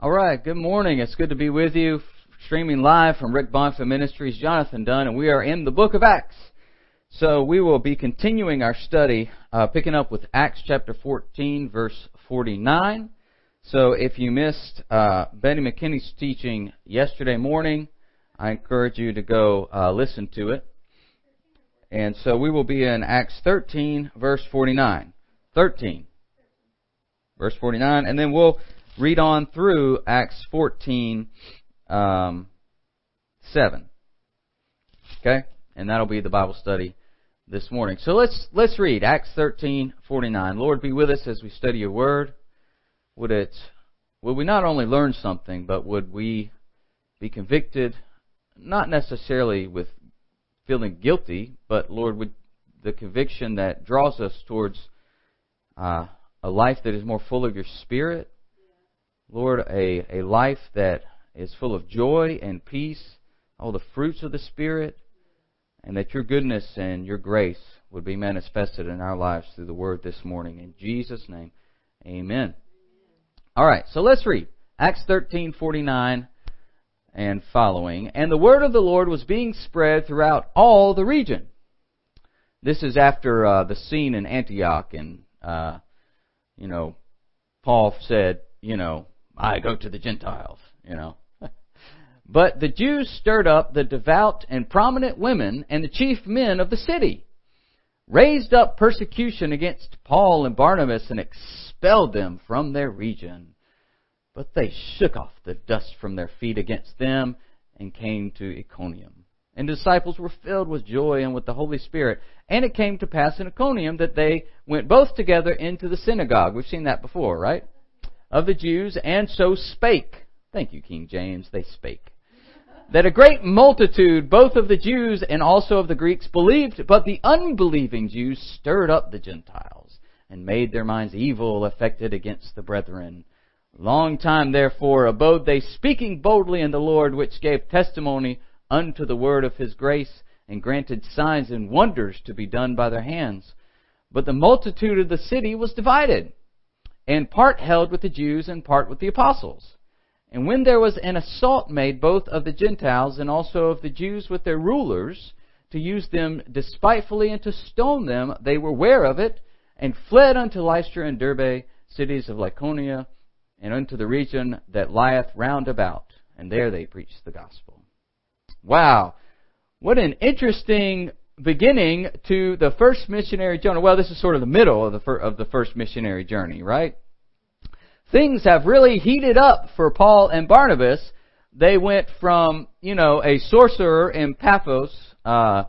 All right, good morning. It's good to be with you, streaming live from Rick Bonfim Ministries, Jonathan Dunn, and we are in the book of Acts. So we will be continuing our study, uh, picking up with Acts chapter 14, verse 49. So if you missed uh, McKinney's teaching yesterday morning, I encourage you to go uh, listen to it. And so we will be in Acts 13, verse 49. 13, verse 49, and then we'll read on through Acts 14, um, 7. Okay? And that'll be the Bible study this morning. So let's, let's read Acts 13, 49. Lord, be with us as we study your word. Would it, would we not only learn something, but would we be convicted, not necessarily with feeling guilty, but Lord, would the conviction that draws us towards uh, a life that is more full of your Spirit, Lord, a, a life that is full of joy and peace, all the fruits of the Spirit, and that your goodness and your grace would be manifested in our lives through the Word this morning. In Jesus' name, amen. All right, so let's read Acts 13:49 and following. And the word of the Lord was being spread throughout all the region. This is after uh, the scene in Antioch, and uh, you know, Paul said, you know, I go to the Gentiles, you know. but the Jews stirred up the devout and prominent women and the chief men of the city, raised up persecution against Paul and Barnabas, and expelled them from their region. But they shook off the dust from their feet against them and came to Iconium. And disciples were filled with joy and with the Holy Spirit. And it came to pass in Iconium that they went both together into the synagogue. We've seen that before, right? Of the Jews, and so spake. Thank you, King James. They spake. That a great multitude, both of the Jews and also of the Greeks, believed, but the unbelieving Jews stirred up the Gentiles and made their minds evil affected against the brethren. Long time therefore abode they speaking boldly in the Lord, which gave testimony unto the word of his grace, and granted signs and wonders to be done by their hands. But the multitude of the city was divided, and part held with the Jews and part with the apostles. And when there was an assault made both of the Gentiles and also of the Jews with their rulers, to use them despitefully and to stone them, they were ware of it, and fled unto Lystra and Derbe, cities of Lycaonia, and unto the region that lieth round about, and there they preached the gospel. Wow. What an interesting beginning to the first missionary journey. Well, this is sort of the middle of the, fir- of the first missionary journey, right? Things have really heated up for Paul and Barnabas. They went from, you know, a sorcerer in Paphos, uh,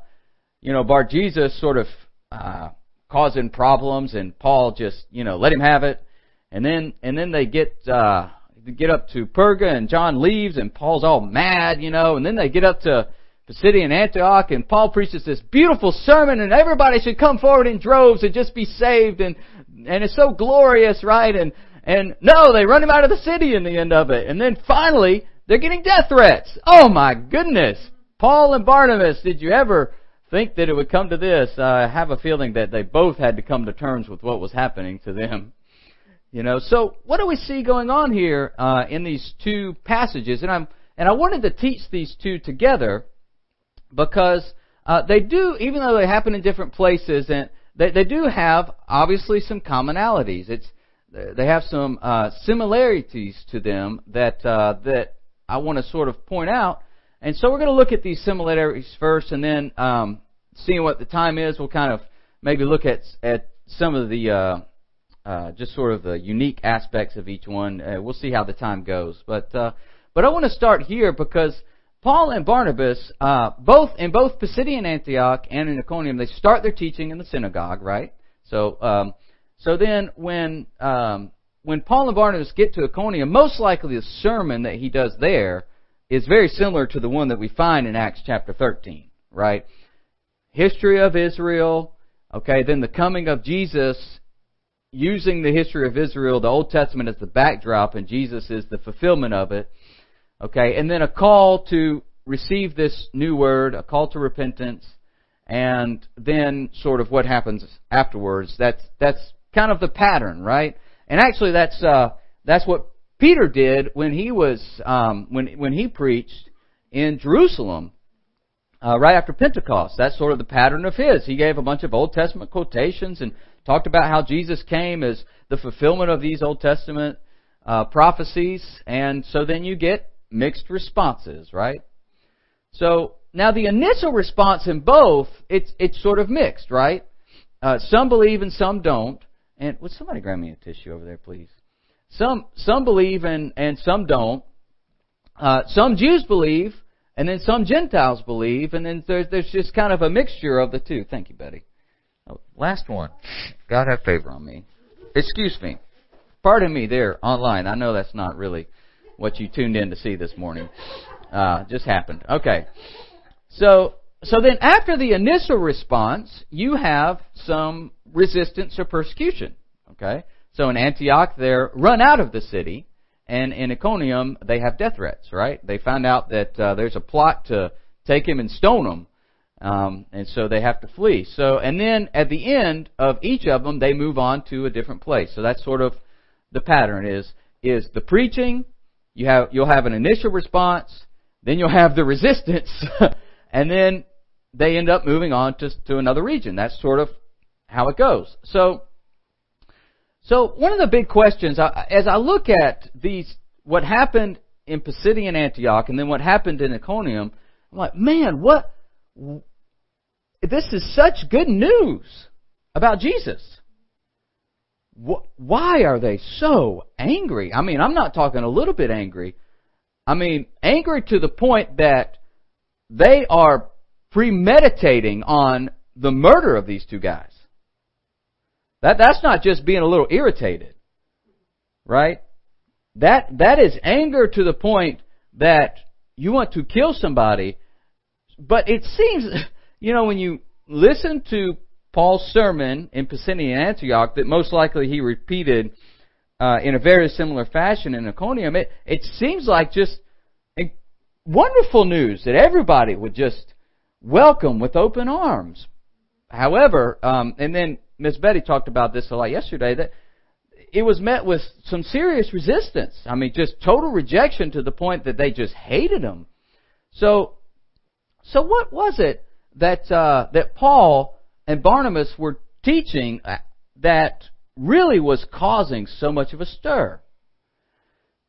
you know, Bar Jesus sort of, uh, causing problems and Paul just, you know, let him have it. And then, and then they get, uh, get up to Perga and John leaves and Paul's all mad, you know, and then they get up to the city in Antioch and Paul preaches this beautiful sermon and everybody should come forward in droves and just be saved and, and it's so glorious, right? And, and no, they run him out of the city in the end of it. And then finally, they're getting death threats. Oh my goodness! Paul and Barnabas, did you ever think that it would come to this? I have a feeling that they both had to come to terms with what was happening to them. You know, so what do we see going on here uh, in these two passages? And I'm and I wanted to teach these two together because uh, they do, even though they happen in different places, and they, they do have obviously some commonalities. It's they have some uh, similarities to them that uh, that I want to sort of point out. And so we're going to look at these similarities first, and then um, seeing what the time is, we'll kind of maybe look at at some of the uh, uh, just sort of the unique aspects of each one. Uh, we'll see how the time goes, but uh, but I want to start here because Paul and Barnabas, uh, both in both Pisidian Antioch and in Iconium, they start their teaching in the synagogue, right? So um, so then when um, when Paul and Barnabas get to Iconium, most likely the sermon that he does there is very similar to the one that we find in Acts chapter 13, right? History of Israel, okay, then the coming of Jesus using the history of Israel, the Old Testament as the backdrop, and Jesus is the fulfillment of it. Okay, and then a call to receive this new word, a call to repentance, and then sort of what happens afterwards. That's that's kind of the pattern, right? And actually, that's uh, that's what Peter did when he was um, when when he preached in Jerusalem uh, right after Pentecost. That's sort of the pattern of his. He gave a bunch of Old Testament quotations and talked about how Jesus came as the fulfillment of these Old Testament uh, prophecies, and so then you get mixed responses, right? So now the initial response in both, it's it's sort of mixed, right? Uh, some believe and some don't. And would somebody grab me a tissue over there, please? Some some believe and and some don't. Uh, some Jews believe, and then some Gentiles believe, and then there's there's just kind of a mixture of the two. Thank you, Betty. Oh, last one. God have favor on me. Excuse me. Pardon me there online. I know that's not really what you tuned in to see this morning. Uh, just happened. Okay. So so then after the initial response, you have some resistance or persecution. Okay? So in Antioch, they're run out of the city, and in Iconium, they have death threats, right? They find out that uh, there's a plot to take him and stone him, um, and so they have to flee. So, and then at the end of each of them, they move on to a different place. So that's sort of the pattern is is the preaching. You have you'll have an initial response, then you'll have the resistance, and then they end up moving on to to another region. That's sort of how it goes. So so one of the big questions, as I look at these, what happened in Pisidian Antioch and then what happened in Iconium, I'm like, man, what? This is such good news about Jesus. Why are they so angry? I mean, I'm not talking a little bit angry. I mean, angry to the point that they are premeditating on the murder of these two guys. That, that's not just being a little irritated. Right? That, that is anger to the point that you want to kill somebody. But it seems, you know, when you listen to Paul's sermon in Pisidian Antioch, that most likely he repeated uh, in a very similar fashion in Iconium, it, it seems like just wonderful news that everybody would just welcome with open arms. However, um, and then Miss Betty talked about this a lot yesterday, that it was met with some serious resistance. I mean, just total rejection to the point that they just hated him. So, so what was it that uh, that Paul and Barnabas were teaching uh, that really was causing so much of a stir?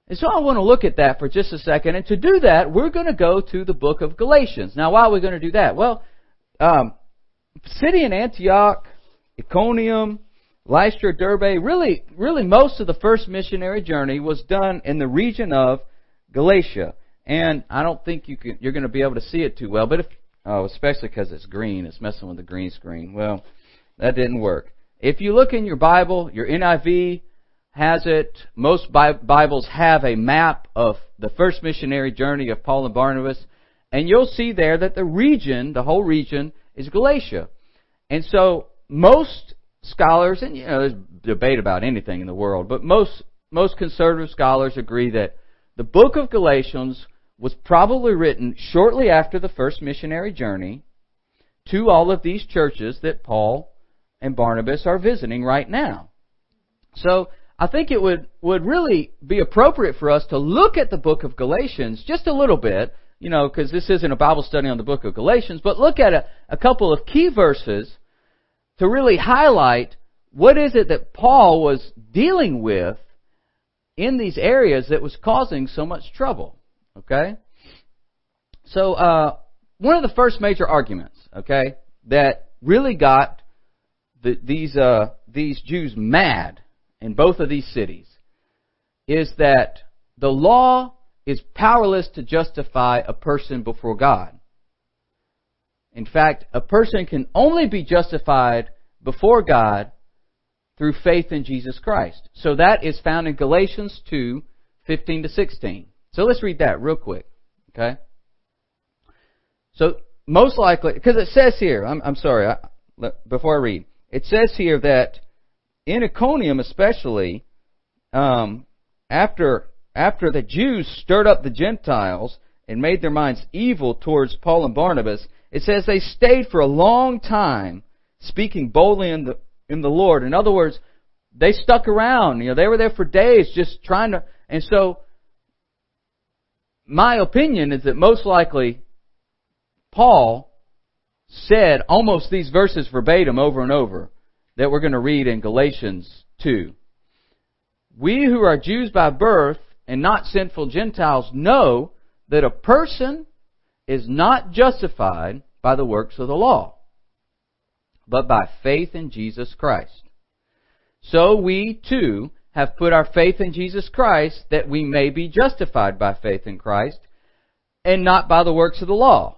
And so I want to look at that for just a second. And to do that, we're going to go to the book of Galatians. Now, why are we going to do that? Well, um, Pisidian Antioch Iconium, Lystra, Derbe, really, really most of the first missionary journey was done in the region of Galatia. And I don't think you can, you're going to be able to see it too well, but if, oh, especially because it's green, it's messing with the green screen. Well, that didn't work. If you look in your Bible, your NIV has it. Most Bibles have a map of the first missionary journey of Paul and Barnabas, and you'll see there that the region, the whole region, is Galatia. And so most scholars, and you know, there's debate about anything in the world, but most most conservative scholars agree that the book of Galatians was probably written shortly after the first missionary journey to all of these churches that Paul and Barnabas are visiting right now. So I think it would, would really be appropriate for us to look at the book of Galatians just a little bit, you know, because this isn't a Bible study on the book of Galatians, but look at a, a couple of key verses to really highlight what is it that Paul was dealing with in these areas that was causing so much trouble. Okay? So, uh, one of the first major arguments, okay, that really got the, these, uh, these Jews mad in both of these cities is that the law is powerless to justify a person before God. In fact, a person can only be justified before God through faith in Jesus Christ. So that is found in Galatians 2, 15 to 16. So let's read that real quick. Okay? So most likely, because it says here, I'm, I'm sorry, I, before I read, it says here that in Iconium especially, um, after after the Jews stirred up the Gentiles and made their minds evil towards Paul and Barnabas, it says they stayed for a long time speaking boldly in the, in the Lord. In other words, they stuck around. You know, they were there for days just trying to, and so, my opinion is that most likely, Paul said almost these verses verbatim over and over that we're going to read in Galatians 2. We who are Jews by birth and not sinful Gentiles know that a person is not justified by the works of the law, but by faith in Jesus Christ. So we too have put our faith in Jesus Christ that we may be justified by faith in Christ and not by the works of the law.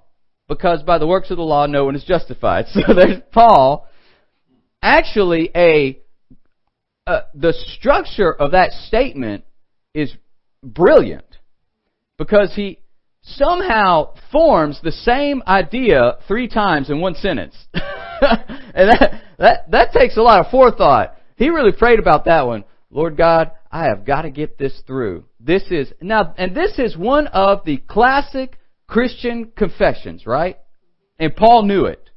Because by the works of the law no one is justified. So there's Paul. Actually a, uh, the structure of that statement is brilliant. Because he somehow forms the same idea three times in one sentence. and that, that, that takes a lot of forethought. He really prayed about that one. Lord God, I have got to get this through. This is, now, and this is one of the classic Christian confessions, right? And Paul knew it.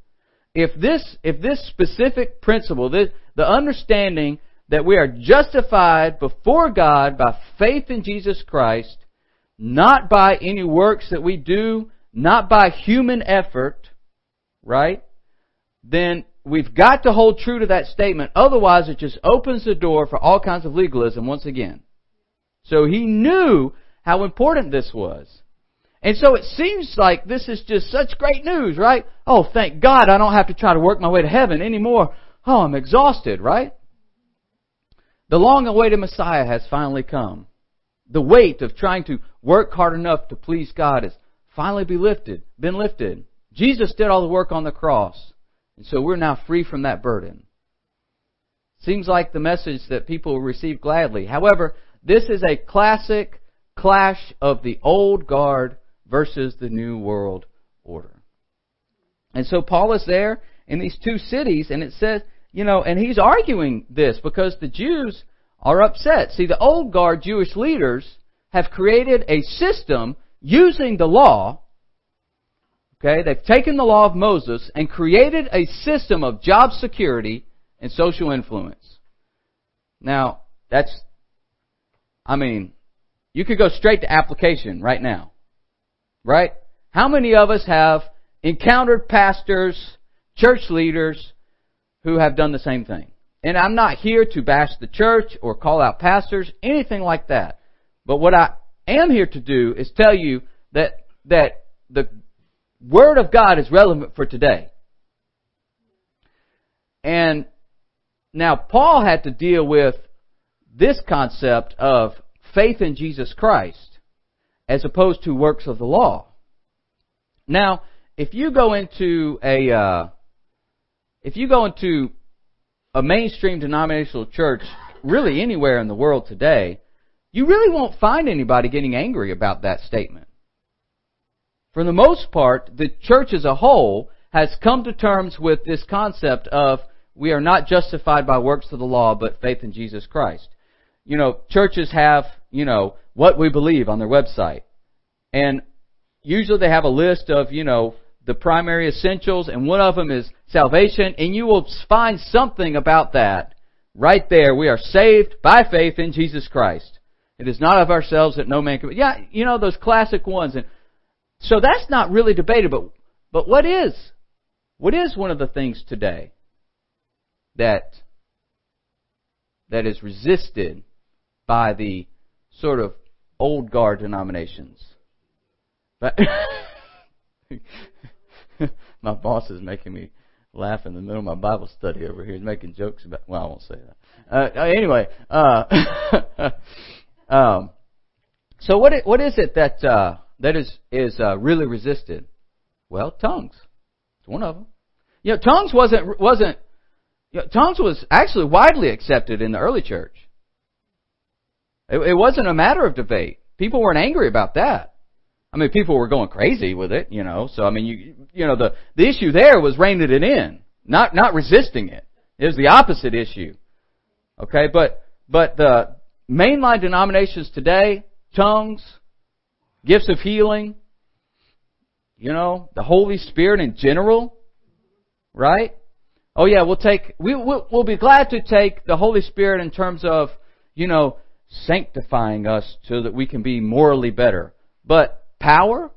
If this, if this specific principle, this, the understanding that we are justified before God by faith in Jesus Christ, not by any works that we do, not by human effort, right? Then we've got to hold true to that statement. Otherwise, it just opens the door for all kinds of legalism once again. So he knew how important this was. And so it seems like this is just such great news, right? Oh, thank God I don't have to try to work my way to heaven anymore. Oh, I'm exhausted, right? The long awaited Messiah has finally come. The weight of trying to work hard enough to please God has finally be lifted, been lifted. Jesus did all the work on the cross. And so we're now free from that burden. Seems like the message that people will receive gladly. However, this is a classic clash of the old guard versus the new world order. And so Paul is there in these two cities, and it says, you know, and he's arguing this because the Jews are upset. See, the old guard Jewish leaders have created a system using the law Okay, they've taken the law of Moses and created a system of job security and social influence. Now, that's, I mean, you could go straight to application right now. Right? How many of us have encountered pastors, church leaders who have done the same thing? And I'm not here to bash the church or call out pastors, anything like that. But what I am here to do is tell you that, that the Word of God is relevant for today. And now Paul had to deal with this concept of faith in Jesus Christ as opposed to works of the law. Now, if you go into a uh, if you go into a mainstream denominational church, really anywhere in the world today, you really won't find anybody getting angry about that statement for the most part, the church as a whole has come to terms with this concept of we are not justified by works of the law, but faith in Jesus Christ. You know, churches have, you know, what we believe on their website. And usually they have a list of, you know, the primary essentials, and one of them is salvation, and you will find something about that right there. We are saved by faith in Jesus Christ. It is not of ourselves that no man can. Yeah, you know those classic ones, and so that's not really debated, but, but what is? What is one of the things today that, that is resisted by the sort of old guard denominations? But my boss is making me laugh in the middle of my Bible study over here. He's making jokes about. Well, I won't say that. Uh, anyway, uh, um, so what what is it that uh, that is is uh, really resisted? Well, tongues. It's one of them. You know, tongues wasn't wasn't. You know, tongues was actually widely accepted in the early church. It, it wasn't a matter of debate. People weren't angry about that. I mean, people were going crazy with it, you know. So I mean, you you know the the issue there was reining it in, not not resisting it. It was the opposite issue. Okay, but but the mainline denominations today, tongues, gifts of healing, you know, the Holy Spirit in general, right? Oh yeah, we'll take, we, we'll, we'll be glad to take the Holy Spirit in terms of, you know, sanctifying us so that we can be morally better. But power?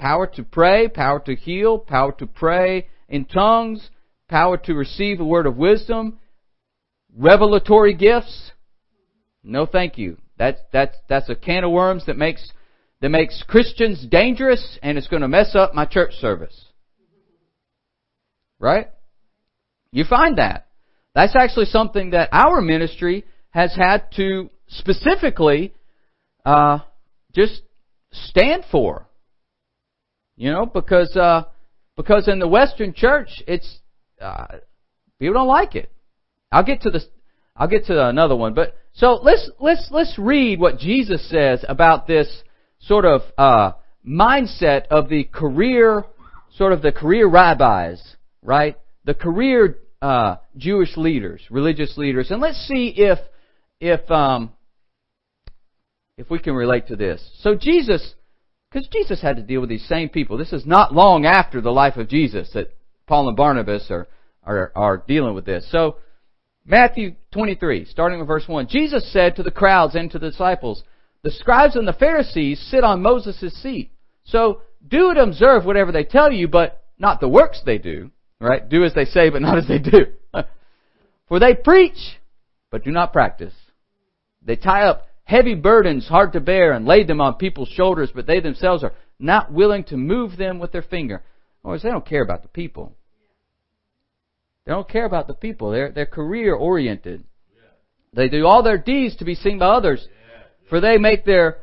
Power to pray, power to heal, power to pray in tongues, power to receive a word of wisdom, revelatory gifts? No thank you. That's, that's, that's a can of worms that makes, that makes Christians dangerous and it's going to mess up my church service. Right? You find that. That's actually something that our ministry has had to specifically uh, just stand for. You know, because uh, because in the Western Church, it's uh, people don't like it. I'll get to this. I'll get to another one, but so let's let's let's read what Jesus says about this sort of uh, mindset of the career, sort of the career rabbis, right? The career uh, Jewish leaders, religious leaders, and let's see if if um, if we can relate to this. So Jesus, because Jesus had to deal with these same people. This is not long after the life of Jesus that Paul and Barnabas are are, are dealing with this. So Matthew 23, starting with verse 1. Jesus said to the crowds and to the disciples, The scribes and the Pharisees sit on Moses' seat. So do and observe whatever they tell you, but not the works they do. Right? Do as they say, but not as they do. For they preach, but do not practice. They tie up heavy burdens hard to bear and lay them on people's shoulders, but they themselves are not willing to move them with their finger. Or they don't care about the people. They don't care about the people. They're, they're career oriented. They do all their deeds to be seen by others, for they make their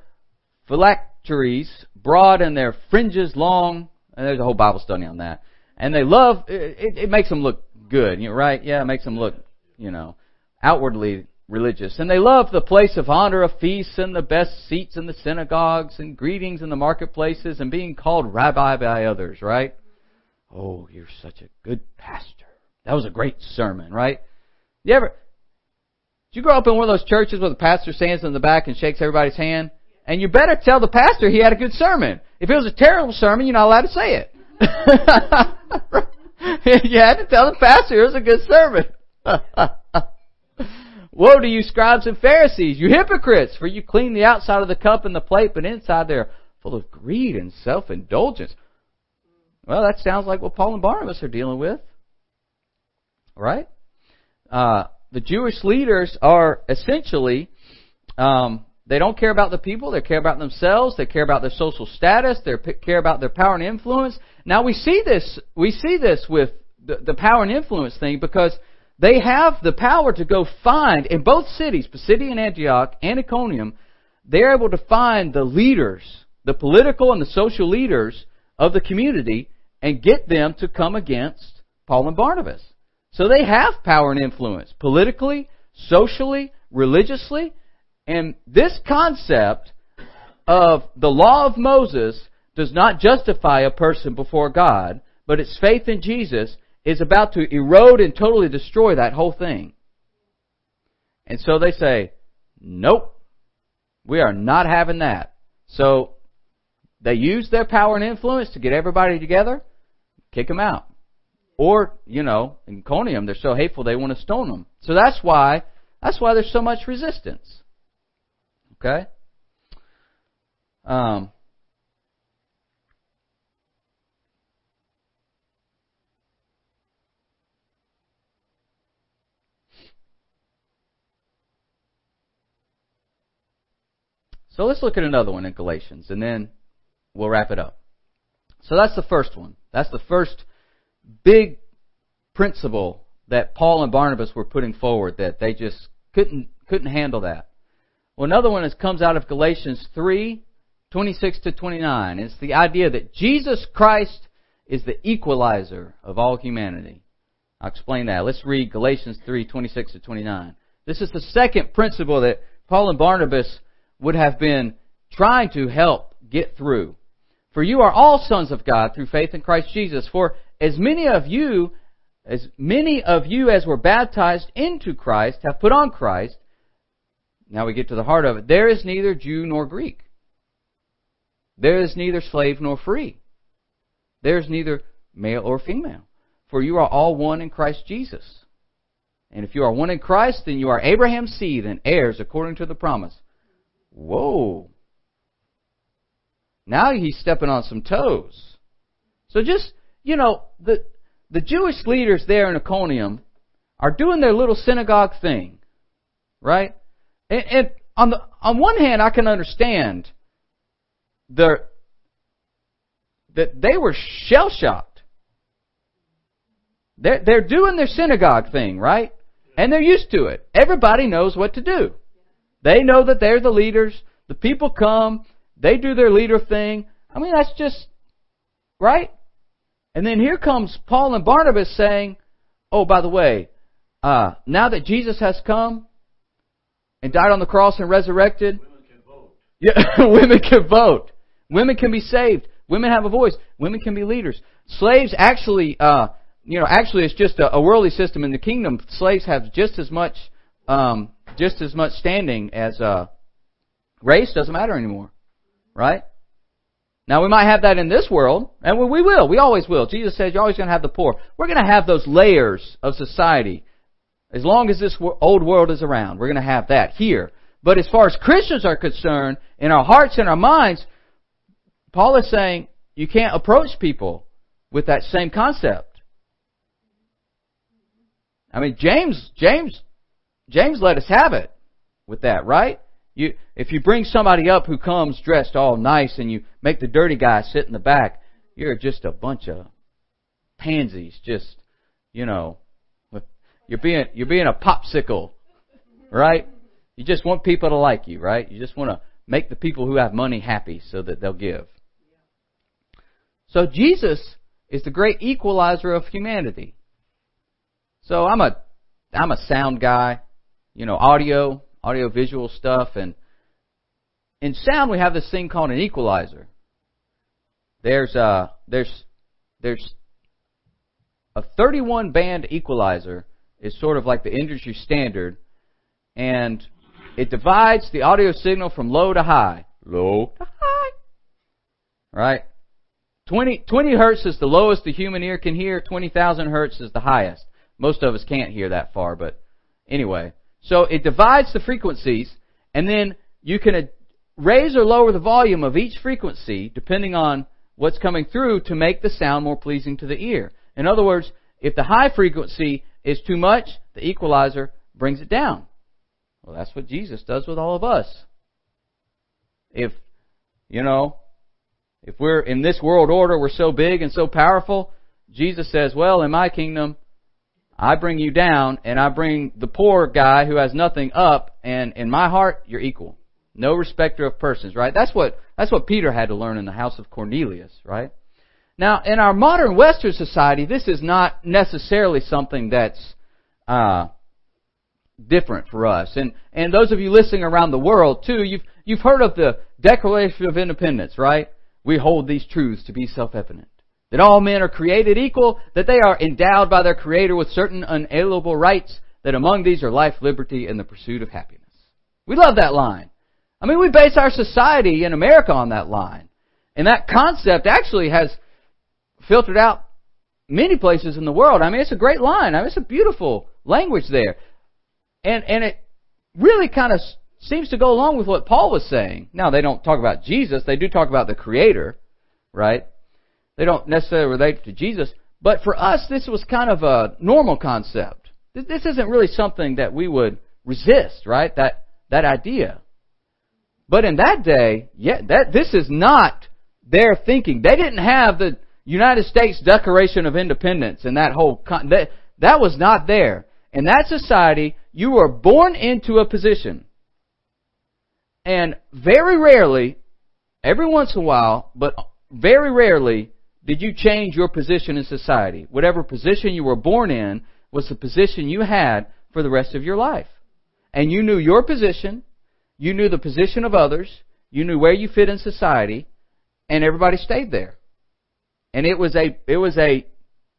phylacteries broad and their fringes long. And there's a whole Bible study on that. And they love, it, it makes them look good, you know, right? Yeah, it makes them look, you know, outwardly religious. And they love the place of honor of feasts and the best seats in the synagogues and greetings in the marketplaces and being called rabbi by others, right? Oh, you're such a good pastor. That was a great sermon, right? You ever, did you grow up in one of those churches where the pastor stands in the back and shakes everybody's hand? And you better tell the pastor he had a good sermon. If it was a terrible sermon, you're not allowed to say it. you had to tell the pastor it was a good sermon. Woe to you scribes and Pharisees, you hypocrites, for you clean the outside of the cup and the plate, but inside they're full of greed and self-indulgence. Well, that sounds like what Paul and Barnabas are dealing with. Right? Uh, the Jewish leaders are essentially, um, they don't care about the people, they care about themselves, they care about their social status, they care about their power and influence. Now we see this, we see this with the, the power and influence thing because they have the power to go find, in both cities, Pisidian Antioch and Iconium, they're able to find the leaders, the political and the social leaders of the community, and get them to come against Paul and Barnabas. So they have power and influence, politically, socially, religiously, and this concept of the law of Moses does not justify a person before God, but it's faith in Jesus is about to erode and totally destroy that whole thing. And so they say, nope, we are not having that. So they use their power and influence to get everybody together, kick them out. Or, you know, in Iconium, they're so hateful they want to stone them. So that's why, that's why there's so much resistance. Okay? Um, So let's look at another one in Galatians, and then we'll wrap it up. So that's the first one. That's the first big principle that Paul and Barnabas were putting forward that they just couldn't couldn't handle that. Well, another one is comes out of Galatians 3, 26 to 29. It's the idea that Jesus Christ is the equalizer of all humanity. I'll explain that. Let's read Galatians 3, 26 to 29. This is the second principle that Paul and Barnabas would have been trying to help get through. For you are all sons of God through faith in Christ Jesus. For as many of you, as many of you as were baptized into Christ have put on Christ. Now we get to the heart of it. There is neither Jew nor Greek. There is neither slave nor free. There is neither male or female. for you are all one in Christ Jesus. And if you are one in Christ, then you are Abraham's seed and heirs according to the promise. Whoa. Now he's stepping on some toes. So just, you know, the, the Jewish leaders there in Iconium are doing their little synagogue thing. Right? And, and on the, on one hand, I can understand the, that they were shell shocked. They're, they're doing their synagogue thing, right? And they're used to it. Everybody knows what to do. They know that they're the leaders. The people come. They do their leader thing. I mean, that's just, right? And then here comes Paul and Barnabas saying, oh, by the way, uh, now that Jesus has come and died on the cross and resurrected, Women can vote. yeah, women can vote. Women can be saved. Women have a voice. Women can be leaders. Slaves actually, uh, you know, actually it's just a, a worldly system in the kingdom. Slaves have just as much, um, just as much standing as, uh, race doesn't matter anymore. Right? Now we might have that in this world, and we will. We always will. Jesus says you're always going to have the poor. We're going to have those layers of society. As long as this old world is around, we're going to have that here. But as far as Christians are concerned, in our hearts and our minds, Paul is saying you can't approach people with that same concept. I mean, James, James, James let us have it with that, right? You, if you bring somebody up who comes dressed all nice and you make the dirty guy sit in the back, you're just a bunch of pansies. Just, you know, you're being you're being a popsicle, right? You just want people to like you, right? You just want to make the people who have money happy so that they'll give. So Jesus is the great equalizer of humanity. So I'm a I'm a sound guy, you know, audio, audio visual stuff and in sound we have this thing called an equalizer. There's uh there's there's a 31 band equalizer is sort of like the industry standard and it divides the audio signal from low to high. Low to high. Right? 20, 20 hertz is the lowest the human ear can hear. 20,000 hertz is the highest. Most of us can't hear that far, but anyway. So it divides the frequencies, and then you can raise or lower the volume of each frequency depending on what's coming through to make the sound more pleasing to the ear. In other words, if the high frequency is too much, the equalizer brings it down. Well, that's what Jesus does with all of us. If, you know, if we're in this world order, we're so big and so powerful, Jesus says, well, in my kingdom, I bring you down and I bring the poor guy who has nothing up and in my heart, you're equal. No respecter of persons, right? That's what, that's what Peter had to learn in the house of Cornelius, right? Now, in our modern Western society, this is not necessarily something that's, uh, different for us. And, and those of you listening around the world too, you've, you've heard of the Declaration of Independence, right? We hold these truths to be self-evident. That all men are created equal, that they are endowed by their Creator with certain unalienable rights, that among these are life, liberty, and the pursuit of happiness. We love that line. I mean, we base our society in America on that line. And that concept actually has filtered out many places in the world. I mean, it's a great line. I mean, it's a beautiful language there. And, and it really kind of seems to go along with what Paul was saying. Now, they don't talk about Jesus. They do talk about the Creator, right? They don't necessarily relate to Jesus. But for us, this was kind of a normal concept. This isn't really something that we would resist, right? That, that idea. But in that day, yeah, that, this is not their thinking. They didn't have the United States Declaration of Independence and that whole, con- that, that was not there. In that society, you were born into a position. And very rarely, every once in a while, but very rarely, did you change your position in society. Whatever position you were born in was the position you had for the rest of your life. And you knew your position, you knew the position of others, you knew where you fit in society, and everybody stayed there. And it was a it was a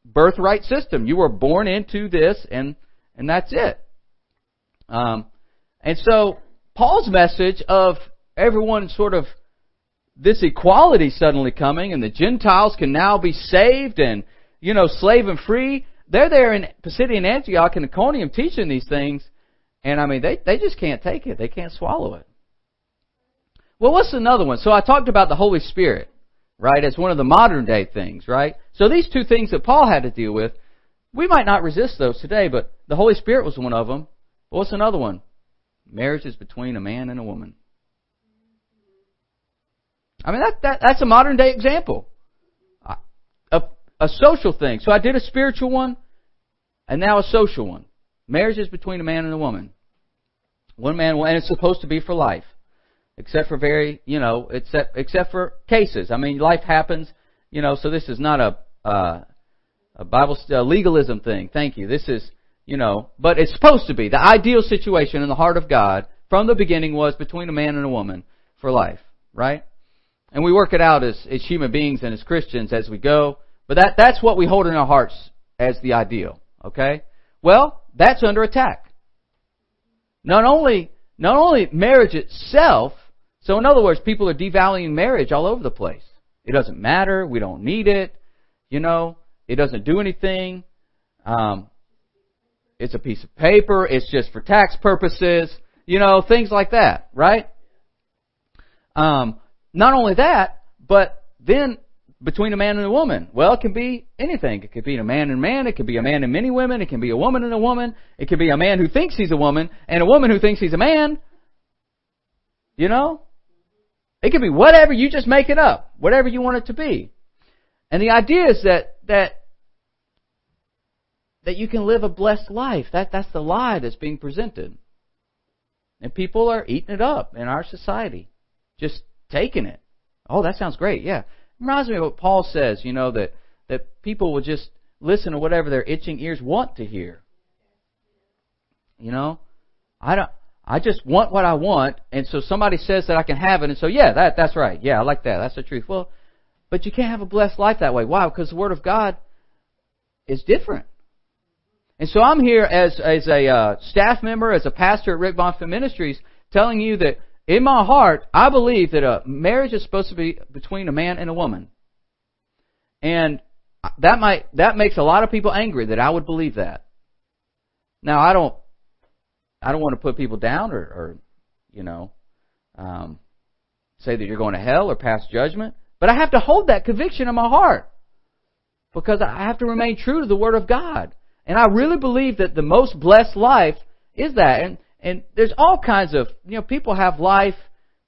birthright system. You were born into this, and and that's it. Um, and so Paul's message of everyone sort of this equality suddenly coming, and the Gentiles can now be saved, and you know, slave and free. They're there in Pisidian Antioch and Iconium teaching these things, and I mean, they, they just can't take it. They can't swallow it. Well, what's another one? So I talked about the Holy Spirit, right, as one of the modern day things, right? So these two things that Paul had to deal with, we might not resist those today, but the Holy Spirit was one of them. What's another one? Marriage is between a man and a woman. I mean, that, that that's a modern day example. A, a social thing. So I did a spiritual one, and now a social one. Marriage is between a man and a woman. One man, and it's supposed to be for life, except for very, you know, except except for cases. I mean, life happens, you know. So this is not a uh, a Bible a legalism thing. Thank you. This is, you know, but it's supposed to be the ideal situation in the heart of God from the beginning was between a man and a woman for life, right? And we work it out as, as human beings and as Christians as we go. But that, that's what we hold in our hearts as the ideal. Okay? Well, that's under attack. Not only, not only marriage itself, so in other words, people are devaluing marriage all over the place. It doesn't matter. We don't need it. You know, it doesn't do anything. Um, it's a piece of paper. It's just for tax purposes. You know, things like that, right? Um, not only that, but then between a man and a woman. Well, it can be anything. It could be a man and man. It could be a man and many women. It can be a woman and a woman. It could be a man who thinks he's a woman and a woman who thinks he's a man. You know? It could be whatever. You just make it up. Whatever you want it to be. And the idea is that, that, that you can live a blessed life. That, that's the lie that's being presented. And people are eating it up in our society. Just taking it. Oh, that sounds great. Yeah. Reminds me of what Paul says, you know, that, that people will just listen to whatever their itching ears want to hear. You know? I don't, I just want what I want, and so somebody says that I can have it, and so yeah, that, that's right. Yeah, I like that. That's the truth. Well, but you can't have a blessed life that way. Why? Because the Word of God is different. And so I'm here as, as a uh, staff member, as a pastor at Rick Bonfim Ministries, telling you that in my heart, I believe that a marriage is supposed to be between a man and a woman. And that might that makes a lot of people angry that I would believe that. Now I don't I don't want to put people down or, or you know um, say that you're going to hell or pass judgment, but I have to hold that conviction in my heart because I have to remain true to the Word of God, and I really believe that the most blessed life is that. And and there's all kinds of, you know, people have life.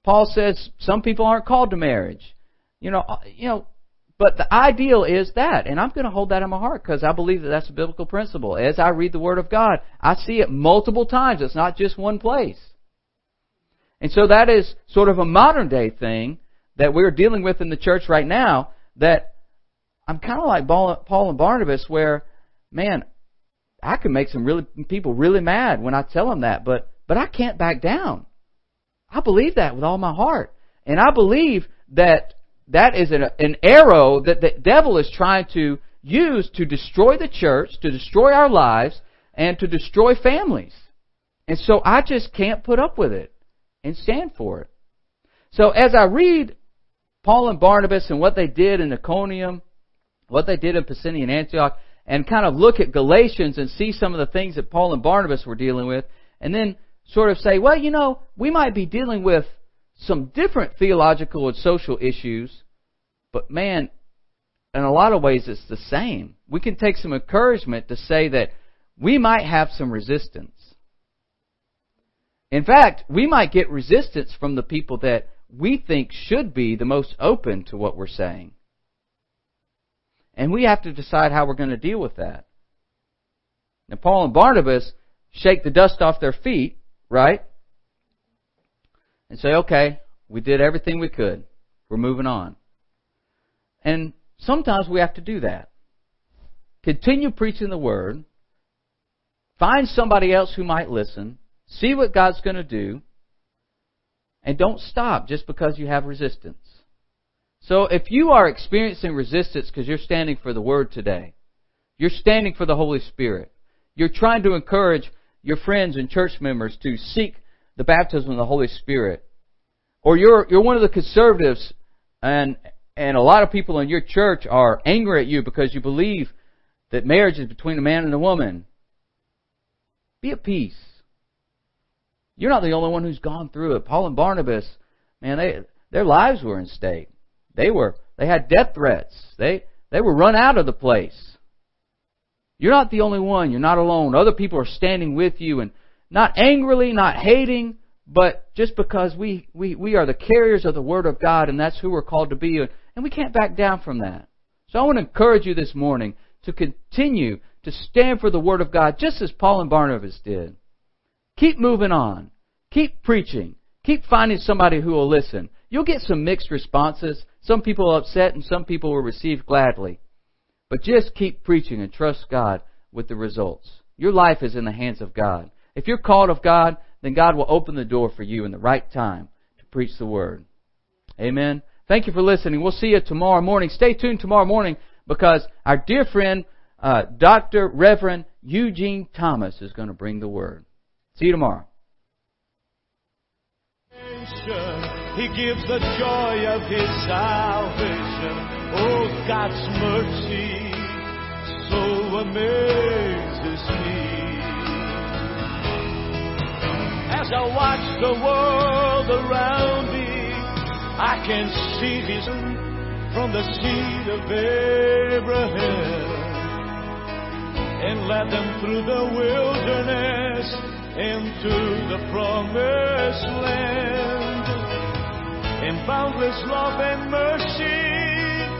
Paul says some people aren't called to marriage. You know, uh, you know, but the ideal is that, and I'm going to hold that in my heart because I believe that that's a biblical principle. As I read the Word of God, I see it multiple times. It's not just one place. And so that is sort of a modern day thing that we're dealing with in the church right now that I'm kind of like Paul and Barnabas where, man, I can make some really people really mad when I tell them that, but but I can't back down. I believe that with all my heart, and I believe that that is an, an arrow that the devil is trying to use to destroy the church, to destroy our lives, and to destroy families. And so I just can't put up with it and stand for it. So as I read Paul and Barnabas and what they did in Iconium, what they did in Pisidian Antioch, and kind of look at Galatians and see some of the things that Paul and Barnabas were dealing with, and then sort of say, well, you know, we might be dealing with some different theological and social issues, but man, in a lot of ways it's the same. We can take some encouragement to say that we might have some resistance. In fact, we might get resistance from the people that we think should be the most open to what we're saying. And we have to decide how we're going to deal with that. Now, Paul and Barnabas shake the dust off their feet, right? And say, okay, we did everything we could. We're moving on. And sometimes we have to do that. Continue preaching the word. Find somebody else who might listen. See what God's going to do. And don't stop just because you have resistance. So if you are experiencing resistance because you're standing for the Word today, you're standing for the Holy Spirit, you're trying to encourage your friends and church members to seek the baptism of the Holy Spirit, or you're, you're one of the conservatives and, and a lot of people in your church are angry at you because you believe that marriage is between a man and a woman. Be at peace. You're not the only one who's gone through it. Paul and Barnabas, man, they their lives were in stake. They were they had death threats. They they were run out of the place. You're not the only one. You're not alone. Other people are standing with you and not angrily, not hating, but just because we, we, we are the carriers of the Word of God and that's who we're called to be, and we can't back down from that. So I want to encourage you this morning to continue to stand for the Word of God just as Paul and Barnabas did. Keep moving on. Keep preaching. Keep finding somebody who will listen. You'll get some mixed responses. Some people upset and some people will receive gladly. But just keep preaching and trust God with the results. Your life is in the hands of God. If you're called of God, then God will open the door for you in the right time to preach the Word. Amen. Thank you for listening. We'll see you tomorrow morning. Stay tuned tomorrow morning because our dear friend, uh, Dr. Reverend Eugene Thomas is going to bring the Word. See you tomorrow. He gives the joy of His salvation. Oh, God's mercy so amazes me. As I watch the world around me, I can see vision from the seed of Abraham and led them through the wilderness into the promised land. In boundless love and mercy,